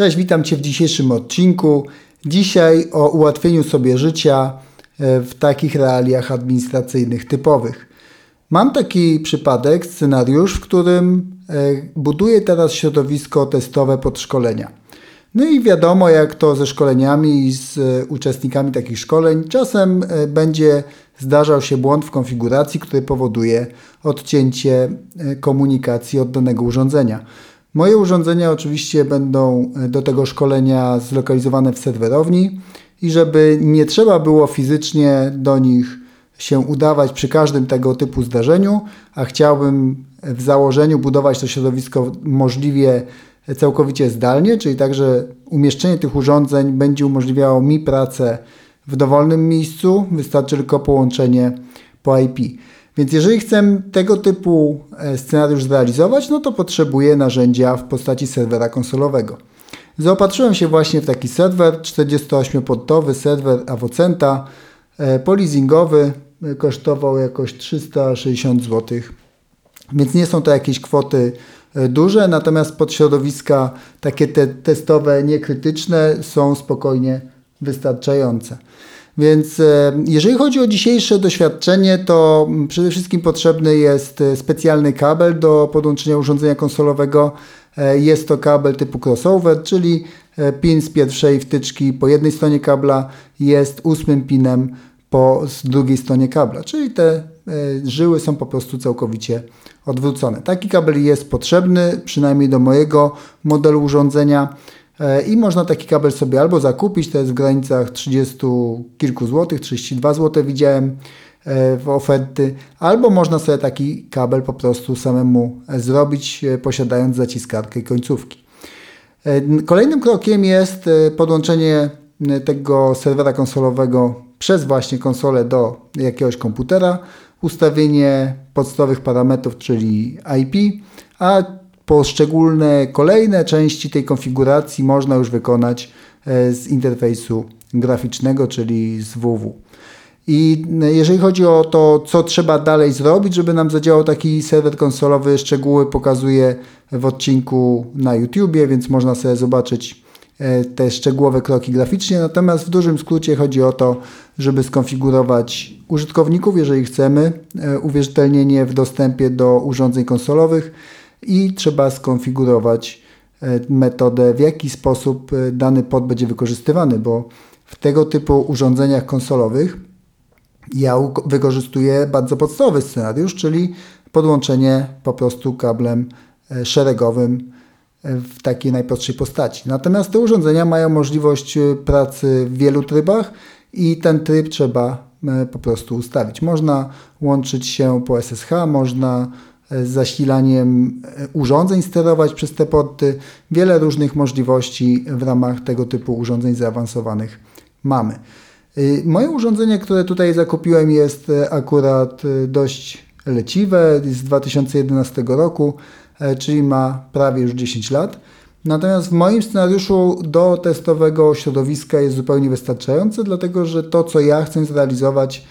Cześć, witam Cię w dzisiejszym odcinku. Dzisiaj o ułatwieniu sobie życia e, w takich realiach administracyjnych typowych. Mam taki przypadek, scenariusz, w którym e, buduję teraz środowisko testowe podszkolenia. No i wiadomo, jak to ze szkoleniami i z e, uczestnikami takich szkoleń, czasem będzie zdarzał się błąd w konfiguracji, który powoduje odcięcie komunikacji od danego urządzenia. Moje urządzenia oczywiście będą e, do tego szkolenia zlokalizowane w serwerowni i żeby nie trzeba było fizycznie do nich się udawać przy każdym tego typu zdarzeniu, a chciałbym w założeniu budować to środowisko możliwie całkowicie zdalnie, czyli także umieszczenie tych urządzeń będzie umożliwiało mi pracę w dowolnym miejscu, wystarczy tylko połączenie po IP. Więc jeżeli chcę tego typu e, scenariusz zrealizować, no to potrzebuję narzędzia w postaci serwera konsolowego. Zaopatrzyłem się właśnie w taki serwer, 48-portowy serwer Avocenta, e, polizingowy, e, kosztował jakoś 360 zł. Więc nie są to jakieś kwoty duże, natomiast pod środowiska takie te testowe, niekrytyczne są spokojnie wystarczające. Więc e, jeżeli chodzi o dzisiejsze doświadczenie, to przede wszystkim potrzebny jest e, specjalny kabel do podłączenia urządzenia konsolowego. E, jest to kabel typu crossover, czyli pin z pierwszej wtyczki po jednej stronie kabla jest ósmym pinem po drugiej stronie kabla, czyli te żyły są po prostu całkowicie odwrócone. Taki kabel jest potrzebny, przynajmniej do mojego modelu urządzenia. E, i można taki kabel sobie albo zakupić, to jest w granicach 30 kilku złotych, 32 zł widziałem e, w oferty, albo można sobie taki kabel po prostu samemu zrobić, e, posiadając zaciskarkę i końcówki. Kolejnym krokiem jest podłączenie tego serwera konsolowego przez właśnie konsolę do jakiegoś komputera, ustawienie podstawowych parametrów, czyli IP, a Poszczególne kolejne części tej konfiguracji można już wykonać e, z interfejsu graficznego, czyli z WW. I e, jeżeli chodzi o to, co trzeba dalej zrobić, żeby nam zadziałał taki serwer konsolowy, szczegóły pokazuję w odcinku na YouTubie, więc można sobie zobaczyć e, te szczegółowe kroki graficznie. Natomiast w dużym skrócie chodzi o to, żeby skonfigurować użytkowników, jeżeli chcemy uwierzytelnienie w dostępie do urządzeń konsolowych i trzeba skonfigurować e, metodę, w jaki sposób e, dany pod będzie wykorzystywany, bo w tego typu urządzeniach konsolowych ja wykorzystuję bardzo podstawowy scenariusz, czyli podłączenie po prostu kablem e, szeregowym w takiej najprostszej postaci. Natomiast te urządzenia mają możliwość pracy w wielu trybach i ten tryb trzeba po prostu ustawić. Można łączyć się po SSH, można z zasilaniem e, urządzeń sterować przez te porty. Wiele różnych możliwości w ramach tego typu urządzeń zaawansowanych mamy. Y, moje urządzenie, które tutaj zakupiłem jest e, akurat e, dość leciwe, z 2011 roku, czyli ma prawie już 10 lat. Natomiast w moim scenariuszu do testowego środowiska jest zupełnie wystarczające, dlatego że to, co ja chcę zrealizować,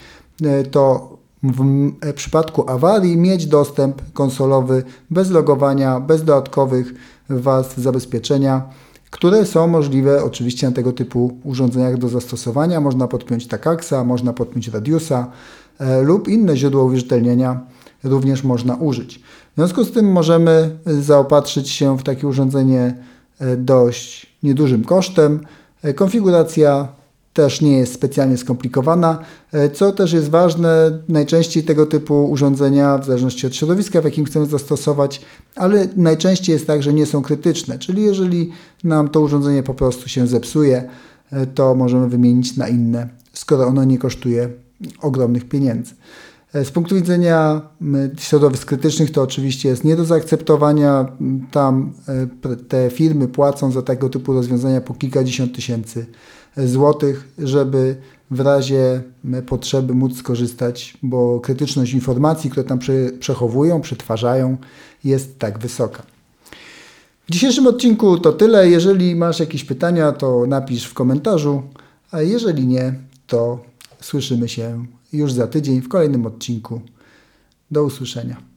to w e, przypadku awarii mieć dostęp konsolowy bez logowania, bez dodatkowych warstw zabezpieczenia, które są możliwe oczywiście na tego typu urządzeniach do zastosowania. Można podpiąć Takaxa, można podpiąć Radiusa e, lub inne źródło uwierzytelnienia również można użyć. W związku z tym możemy zaopatrzyć się w takie urządzenie e, dość niedużym kosztem. Konfiguracja też nie jest specjalnie skomplikowana. E, co też jest ważne, najczęściej tego typu urządzenia, w zależności od środowiska, w jakim chcemy zastosować, ale najczęściej jest tak, że nie są krytyczne, czyli jeżeli nam to urządzenie po prostu się zepsuje, e, to możemy wymienić na inne, skoro ono nie kosztuje ogromnych pieniędzy. E, z punktu widzenia środowisk krytycznych to oczywiście jest nie do zaakceptowania. Tam te firmy płacą za tego typu rozwiązania po kilkadziesiąt tysięcy złotych, żeby w razie potrzeby móc skorzystać, bo krytyczność informacji, które tam przechowują, przetwarzają, jest tak wysoka. W dzisiejszym odcinku to tyle. Jeżeli masz jakieś pytania, to napisz w komentarzu, a jeżeli nie, to słyszymy się już za tydzień w kolejnym odcinku. Do usłyszenia.